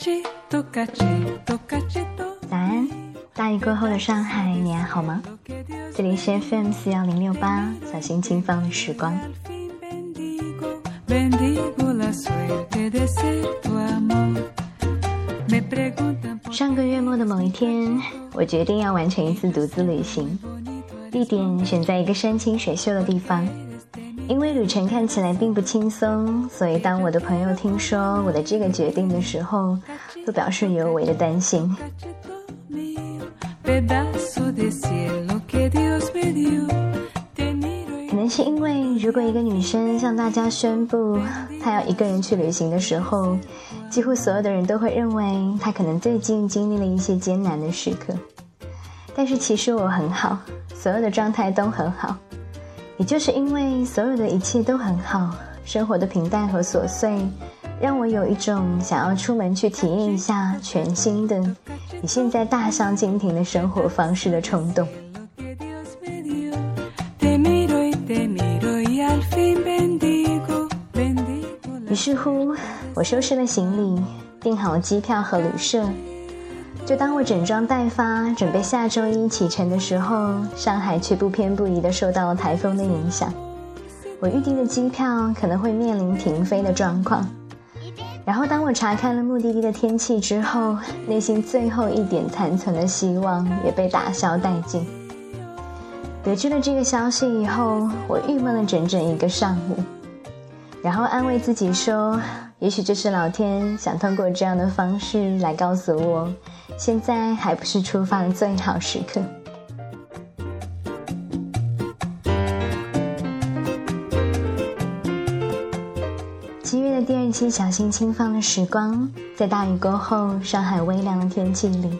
早安，大雨过后的上海，你还好吗？这里是 FM 四幺零六八，小心轻放的时光。上个月末的某一天，我决定要完成一次独自旅行，地点选在一个山清水秀的地方。因为旅程看起来并不轻松，所以当我的朋友听说我的这个决定的时候，都表示尤为的担心。可能是因为，如果一个女生向大家宣布她要一个人去旅行的时候，几乎所有的人都会认为她可能最近经历了一些艰难的时刻。但是其实我很好，所有的状态都很好。也就是因为所有的一切都很好，生活的平淡和琐碎，让我有一种想要出门去体验一下全新的、与现在大相径庭的生活方式的冲动。于是乎，我收拾了行李，订好了机票和旅社。就当我整装待发，准备下周一启程的时候，上海却不偏不倚地受到了台风的影响。我预订的机票可能会面临停飞的状况。然后当我查看了目的地的天气之后，内心最后一点残存的希望也被打消殆尽。得知了这个消息以后，我郁闷了整整一个上午，然后安慰自己说。也许这是老天想通过这样的方式来告诉我，现在还不是出发的最好时刻。七月的第二期小心轻放的时光，在大雨过后，上海微凉的天气里，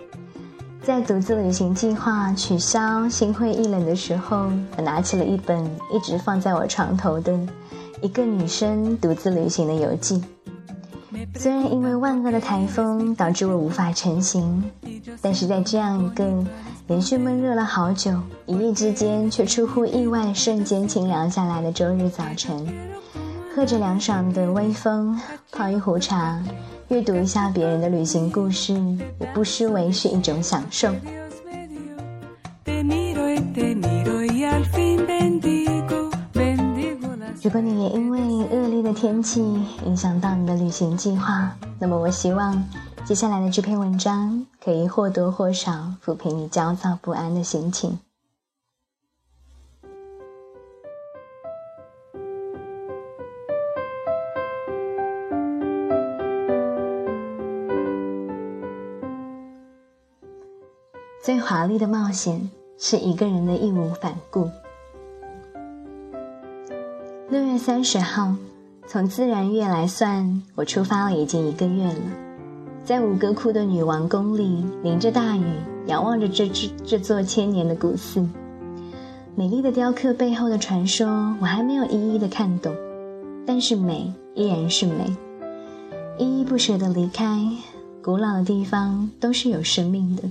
在独自旅行计划取消、心灰意冷的时候，我拿起了一本一直放在我床头的一个女生独自旅行的游记。虽然因为万恶的台风导致我无法成行，但是在这样一个连续闷热了好久，一夜之间却出乎意外瞬间清凉下来的周日早晨，喝着凉爽的微风，泡一壶茶，阅读一下别人的旅行故事，也不失为是一种享受。如果你也因为恶劣的天气影响到你的旅行计划，那么我希望接下来的这篇文章可以或多或少抚平你焦躁不安的心情。最华丽的冒险是一个人的义无反顾。六月三十号，从自然月来算，我出发了已经一个月了。在吴哥窟的女王宫里，淋着大雨，仰望着这这这座千年的古寺，美丽的雕刻背后的传说，我还没有一一的看懂。但是美依然是美，依依不舍的离开。古老的地方都是有生命的，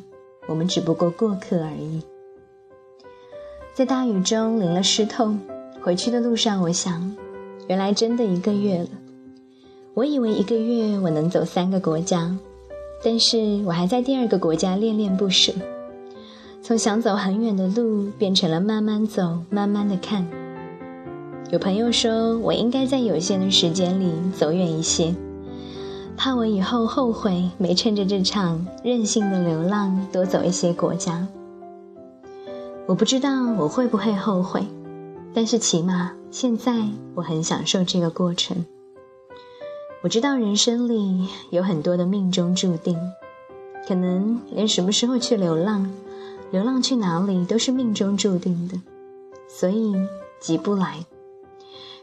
我们只不过过客而已。在大雨中淋了湿透。回去的路上，我想，原来真的一个月了。我以为一个月我能走三个国家，但是我还在第二个国家恋恋不舍。从想走很远的路，变成了慢慢走，慢慢的看。有朋友说我应该在有限的时间里走远一些，怕我以后后悔没趁着这场任性的流浪多走一些国家。我不知道我会不会后悔。但是起码现在我很享受这个过程。我知道人生里有很多的命中注定，可能连什么时候去流浪，流浪去哪里都是命中注定的，所以急不来。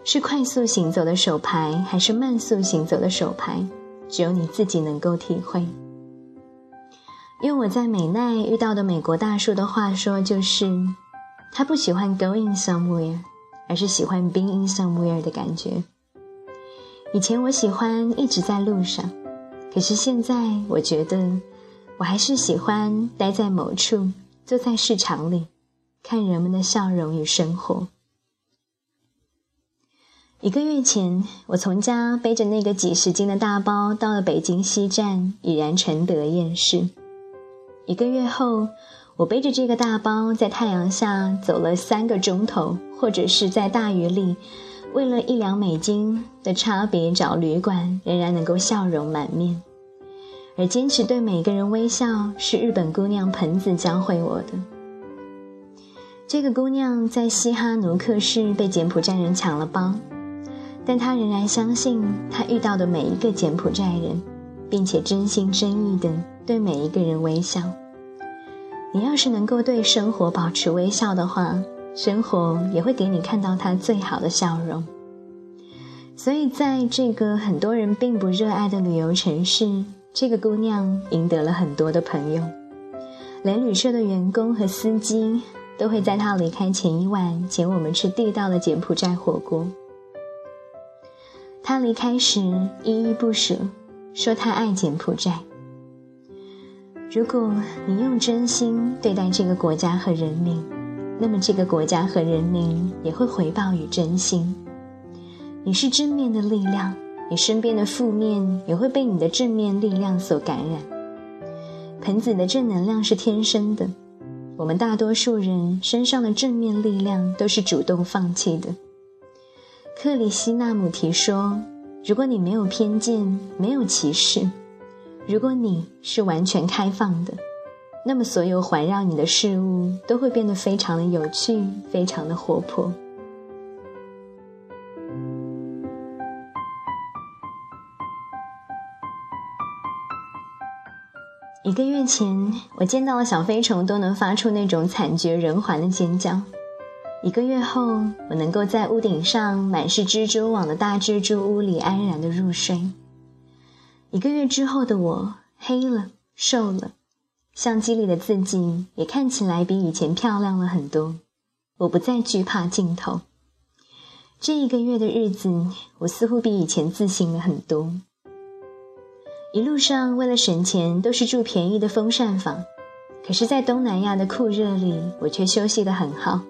是快速行走的手牌，还是慢速行走的手牌，只有你自己能够体会。用我在美奈遇到的美国大叔的话说，就是。他不喜欢 going somewhere，而是喜欢 being somewhere 的感觉。以前我喜欢一直在路上，可是现在我觉得我还是喜欢待在某处，坐在市场里，看人们的笑容与生活。一个月前，我从家背着那个几十斤的大包到了北京西站，已然承得厌世。一个月后，我背着这个大包在太阳下走了三个钟头，或者是在大雨里，为了一两美金的差别找旅馆，仍然能够笑容满面。而坚持对每个人微笑，是日本姑娘盆子教会我的。这个姑娘在西哈努克市被柬埔寨人抢了包。但她仍然相信，她遇到的每一个柬埔寨人，并且真心真意的对每一个人微笑。你要是能够对生活保持微笑的话，生活也会给你看到它最好的笑容。所以，在这个很多人并不热爱的旅游城市，这个姑娘赢得了很多的朋友，连旅社的员工和司机都会在她离开前一晚请我们吃地道的柬埔寨火锅。他离开时依依不舍，说他爱柬埔寨。如果你用真心对待这个国家和人民，那么这个国家和人民也会回报与真心。你是正面的力量，你身边的负面也会被你的正面力量所感染。盆子的正能量是天生的，我们大多数人身上的正面力量都是主动放弃的。克里希那姆提说：“如果你没有偏见，没有歧视，如果你是完全开放的，那么所有环绕你的事物都会变得非常的有趣，非常的活泼。”一个月前，我见到了小飞虫都能发出那种惨绝人寰的尖叫。一个月后，我能够在屋顶上满是蜘蛛网的大蜘蛛屋里安然的入睡。一个月之后的我，黑了，瘦了，相机里的自己也看起来比以前漂亮了很多。我不再惧怕镜头。这一个月的日子，我似乎比以前自信了很多。一路上为了省钱，都是住便宜的风扇房，可是，在东南亚的酷热里，我却休息得很好。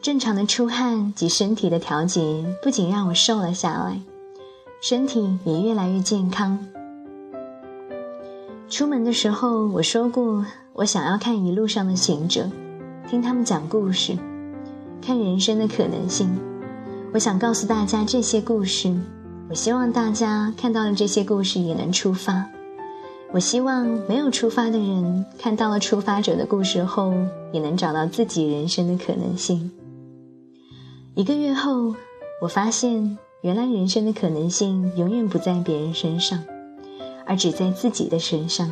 正常的出汗及身体的调节，不仅让我瘦了下来，身体也越来越健康。出门的时候，我说过，我想要看一路上的行者，听他们讲故事，看人生的可能性。我想告诉大家这些故事，我希望大家看到了这些故事也能出发。我希望没有出发的人看到了出发者的故事后，也能找到自己人生的可能性。一个月后，我发现原来人生的可能性永远不在别人身上，而只在自己的身上。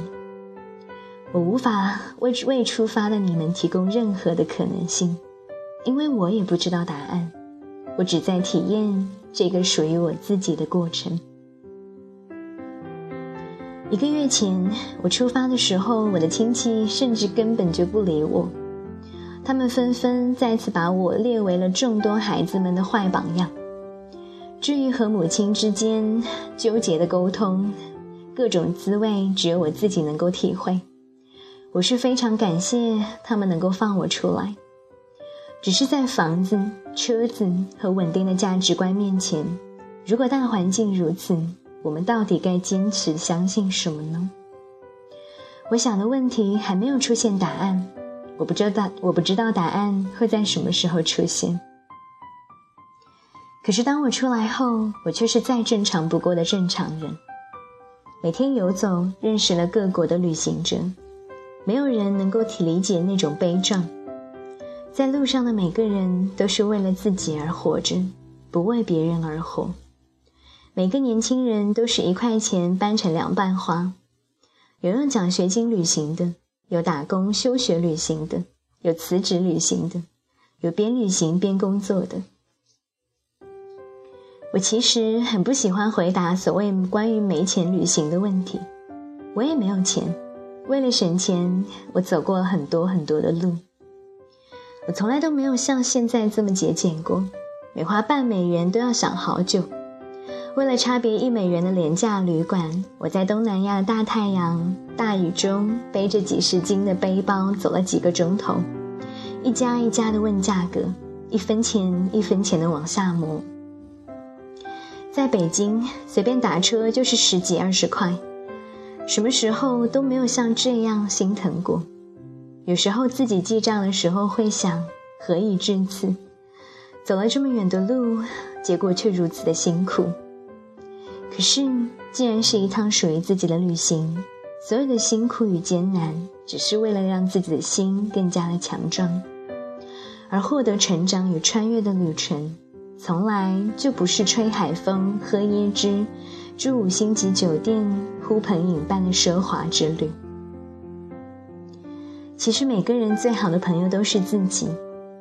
我无法为未出发的你们提供任何的可能性，因为我也不知道答案。我只在体验这个属于我自己的过程。一个月前，我出发的时候，我的亲戚甚至根本就不理我。他们纷纷再次把我列为了众多孩子们的坏榜样。至于和母亲之间纠结的沟通，各种滋味只有我自己能够体会。我是非常感谢他们能够放我出来。只是在房子、车子和稳定的价值观面前，如果大环境如此，我们到底该坚持相信什么呢？我想的问题还没有出现答案。我不知道，我不知道答案会在什么时候出现。可是当我出来后，我却是再正常不过的正常人。每天游走，认识了各国的旅行者，没有人能够体理解那种悲壮。在路上的每个人都是为了自己而活着，不为别人而活。每个年轻人都是一块钱掰成两半花，有用奖学金旅行的。有打工休学旅行的，有辞职旅行的，有边旅行边工作的。我其实很不喜欢回答所谓关于没钱旅行的问题。我也没有钱，为了省钱，我走过很多很多的路。我从来都没有像现在这么节俭过，每花半美元都要想好久。为了差别一美元的廉价旅馆，我在东南亚的大太阳、大雨中背着几十斤的背包走了几个钟头，一家一家的问价格，一分钱一分钱的往下磨。在北京随便打车就是十几二十块，什么时候都没有像这样心疼过。有时候自己记账的时候会想，何以至此？走了这么远的路，结果却如此的辛苦。可是，既然是一趟属于自己的旅行，所有的辛苦与艰难，只是为了让自己的心更加的强壮，而获得成长与穿越的旅程，从来就不是吹海风、喝椰汁、住五星级酒店、呼朋引伴的奢华之旅。其实，每个人最好的朋友都是自己，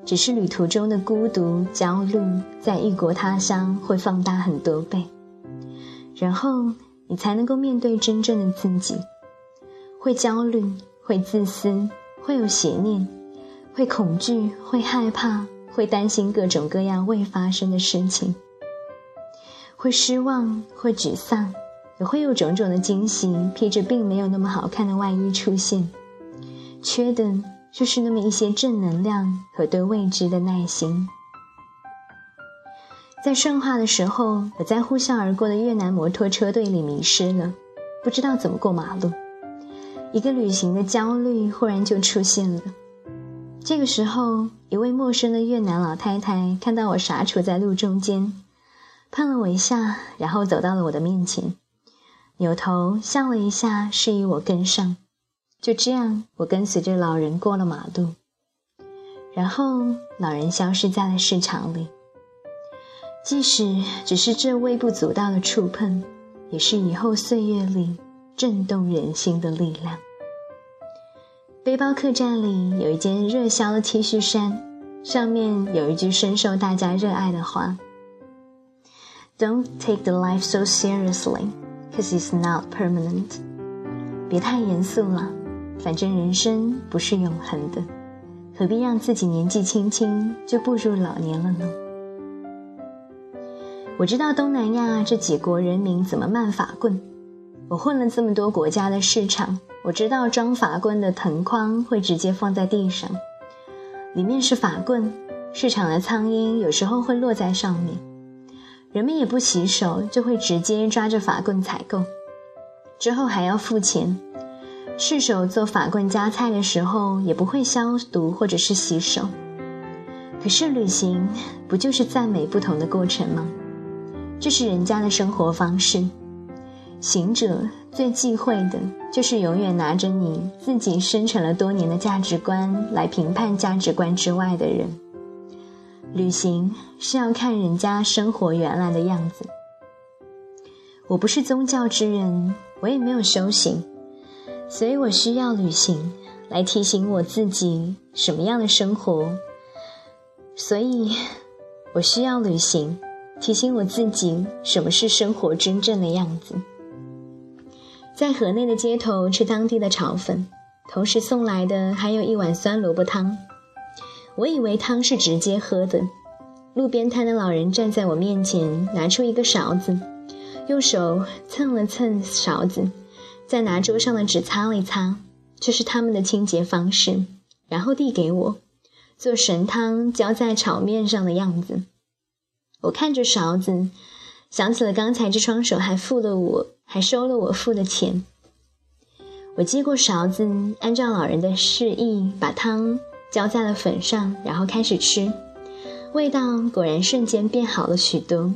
只是旅途中的孤独、焦虑，在异国他乡会放大很多倍。然后你才能够面对真正的自己，会焦虑，会自私，会有邪念，会恐惧，会害怕，会担心各种各样未发生的事情，会失望，会沮丧，也会有种种的惊喜披着并没有那么好看的外衣出现，缺的就是那么一些正能量和对未知的耐心。在顺化的时候，我在呼啸而过的越南摩托车队里迷失了，不知道怎么过马路。一个旅行的焦虑忽然就出现了。这个时候，一位陌生的越南老太太看到我傻杵在路中间，碰了我一下，然后走到了我的面前，扭头笑了一下，示意我跟上。就这样，我跟随着老人过了马路，然后老人消失在了市场里。即使只是这微不足道的触碰，也是以后岁月里震动人心的力量。背包客栈里有一件热销的 T 恤衫，上面有一句深受大家热爱的话：“Don't take the life so seriously, cause it's not permanent。”别太严肃了，反正人生不是永恒的，何必让自己年纪轻轻就步入老年了呢？我知道东南亚这几国人民怎么慢法棍。我混了这么多国家的市场，我知道装法棍的藤筐会直接放在地上，里面是法棍，市场的苍蝇有时候会落在上面。人们也不洗手，就会直接抓着法棍采购，之后还要付钱。试手做法棍夹菜的时候，也不会消毒或者是洗手。可是旅行不就是赞美不同的过程吗？这是人家的生活方式。行者最忌讳的就是永远拿着你自己生成了多年的价值观来评判价值观之外的人。旅行是要看人家生活原来的样子。我不是宗教之人，我也没有修行，所以我需要旅行来提醒我自己什么样的生活。所以，我需要旅行。提醒我自己，什么是生活真正的样子。在河内的街头吃当地的炒粉，同时送来的还有一碗酸萝卜汤。我以为汤是直接喝的。路边摊的老人站在我面前，拿出一个勺子，用手蹭了蹭勺子，再拿桌上的纸擦了一擦，这是他们的清洁方式。然后递给我，做神汤浇在炒面上的样子。我看着勺子，想起了刚才这双手还付了我，还收了我付的钱。我接过勺子，按照老人的示意，把汤浇在了粉上，然后开始吃。味道果然瞬间变好了许多。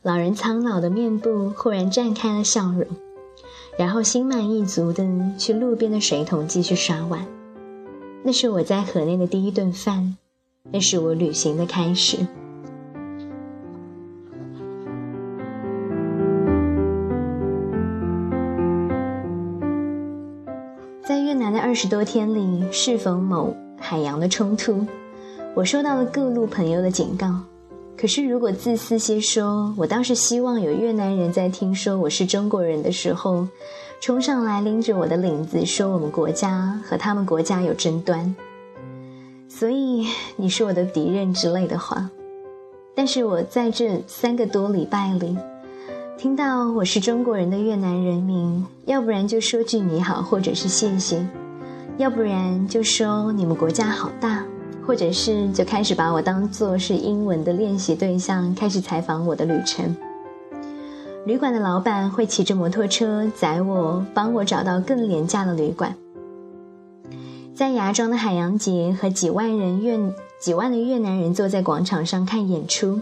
老人苍老的面部忽然绽开了笑容，然后心满意足的去路边的水桶继续刷碗。那是我在河内的第一顿饭，那是我旅行的开始。二十多天里，适逢某海洋的冲突，我收到了各路朋友的警告。可是，如果自私些说，我倒是希望有越南人在听说我是中国人的时候，冲上来拎着我的领子，说我们国家和他们国家有争端，所以你是我的敌人之类的话。但是我在这三个多礼拜里。听到我是中国人的越南人民，要不然就说句你好，或者是谢谢，要不然就说你们国家好大，或者是就开始把我当做是英文的练习对象，开始采访我的旅程。旅馆的老板会骑着摩托车载我，帮我找到更廉价的旅馆。在芽庄的海洋节，和几万人越几万的越南人坐在广场上看演出。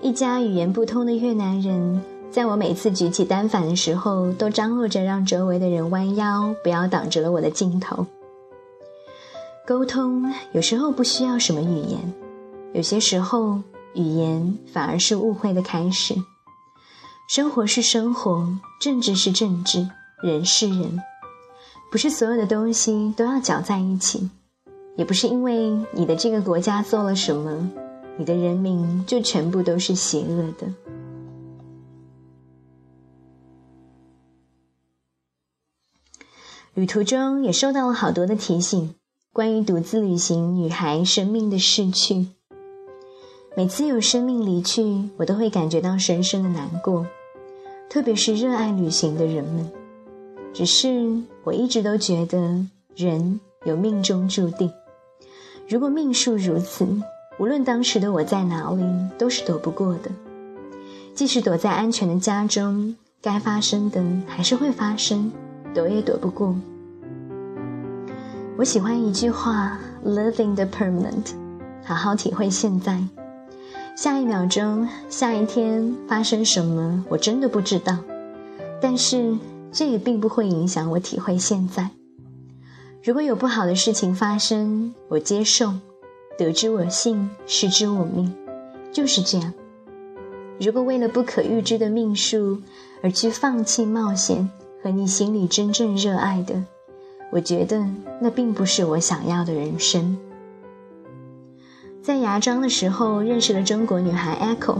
一家语言不通的越南人，在我每次举起单反的时候，都张罗着让周围的人弯腰，不要挡着了我的镜头。沟通有时候不需要什么语言，有些时候语言反而是误会的开始。生活是生活，政治是政治，人是人，不是所有的东西都要搅在一起，也不是因为你的这个国家做了什么，你的人民就全部都是邪恶的。旅途中也受到了好多的提醒，关于独自旅行女孩生命的逝去。每次有生命离去，我都会感觉到深深的难过，特别是热爱旅行的人们。只是我一直都觉得，人有命中注定。如果命数如此，无论当时的我在哪里，都是躲不过的。即使躲在安全的家中，该发生的还是会发生，躲也躲不过。我喜欢一句话：“Living the permanent”，好好体会现在。下一秒钟，下一天发生什么，我真的不知道。但是这也并不会影响我体会现在。如果有不好的事情发生，我接受，得之我幸，失之我命，就是这样。如果为了不可预知的命数而去放弃冒险和你心里真正热爱的，我觉得那并不是我想要的人生。在芽庄的时候，认识了中国女孩 Echo，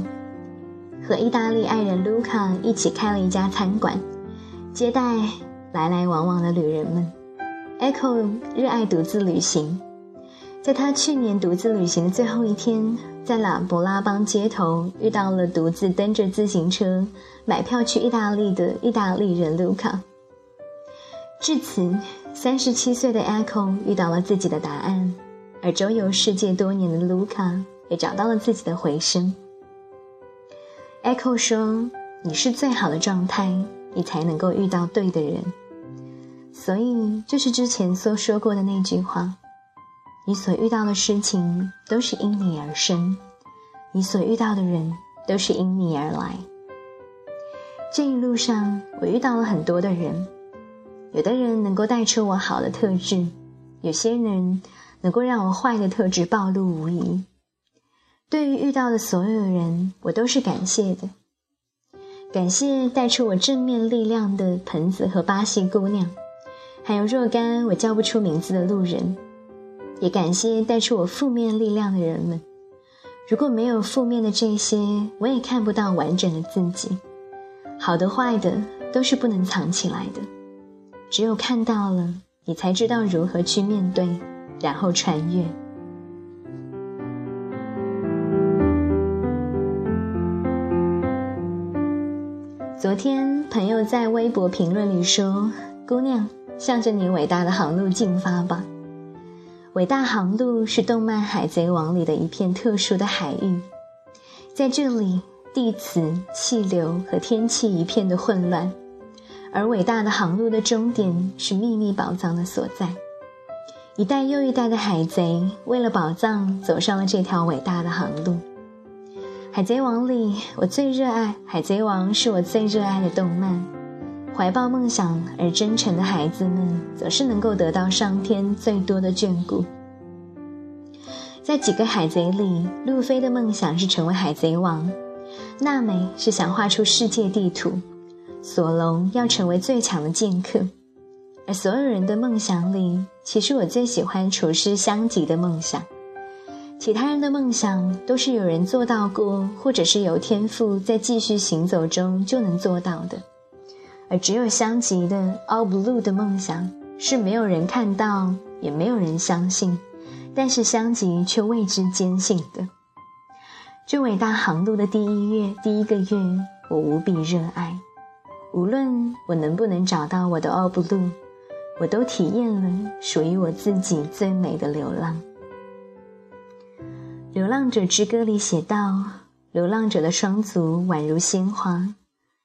和意大利爱人 Luca 一起开了一家餐馆，接待来来往往的旅人们。Echo 热爱独自旅行，在他去年独自旅行的最后一天，在拉博拉邦街头遇到了独自蹬着自行车买票去意大利的意大利人卢卡。至此，三十七岁的 Echo 遇到了自己的答案。而周游世界多年的卢卡也找到了自己的回声。Echo 说：“你是最好的状态，你才能够遇到对的人。所以，就是之前所说过的那句话：你所遇到的事情都是因你而生，你所遇到的人都是因你而来。这一路上，我遇到了很多的人，有的人能够带出我好的特质，有些人。”能够让我坏的特质暴露无遗。对于遇到的所有人，我都是感谢的。感谢带出我正面力量的盆子和巴西姑娘，还有若干我叫不出名字的路人。也感谢带出我负面力量的人们。如果没有负面的这些，我也看不到完整的自己。好的、坏的都是不能藏起来的。只有看到了，你才知道如何去面对。然后穿越。昨天朋友在微博评论里说：“姑娘，向着你伟大的航路进发吧。”伟大航路是动漫《海贼王》里的一片特殊的海域，在这里，地磁、气流和天气一片的混乱，而伟大的航路的终点是秘密宝藏的所在。一代又一代的海贼为了宝藏走上了这条伟大的航路。海贼王里，我最热爱海贼王，是我最热爱的动漫。怀抱梦想而真诚的孩子们，总是能够得到上天最多的眷顾。在几个海贼里，路飞的梦想是成为海贼王，娜美是想画出世界地图，索隆要成为最强的剑客。而所有人的梦想里，其实我最喜欢厨师香吉的梦想。其他人的梦想都是有人做到过，或者是有天赋在继续行走中就能做到的。而只有香吉的 All Blue 的梦想是没有人看到，也没有人相信，但是香吉却为之坚信的。这伟大航路的第一月，第一个月，我无比热爱。无论我能不能找到我的 All Blue。我都体验了属于我自己最美的流浪。《流浪者之歌》里写道：“流浪者的双足宛如鲜花，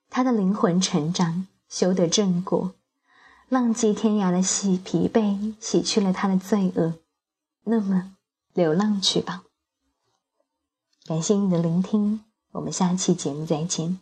他的灵魂成长，修得正果，浪迹天涯的洗疲惫，洗去了他的罪恶。那么，流浪去吧。感谢你的聆听，我们下期节目再见。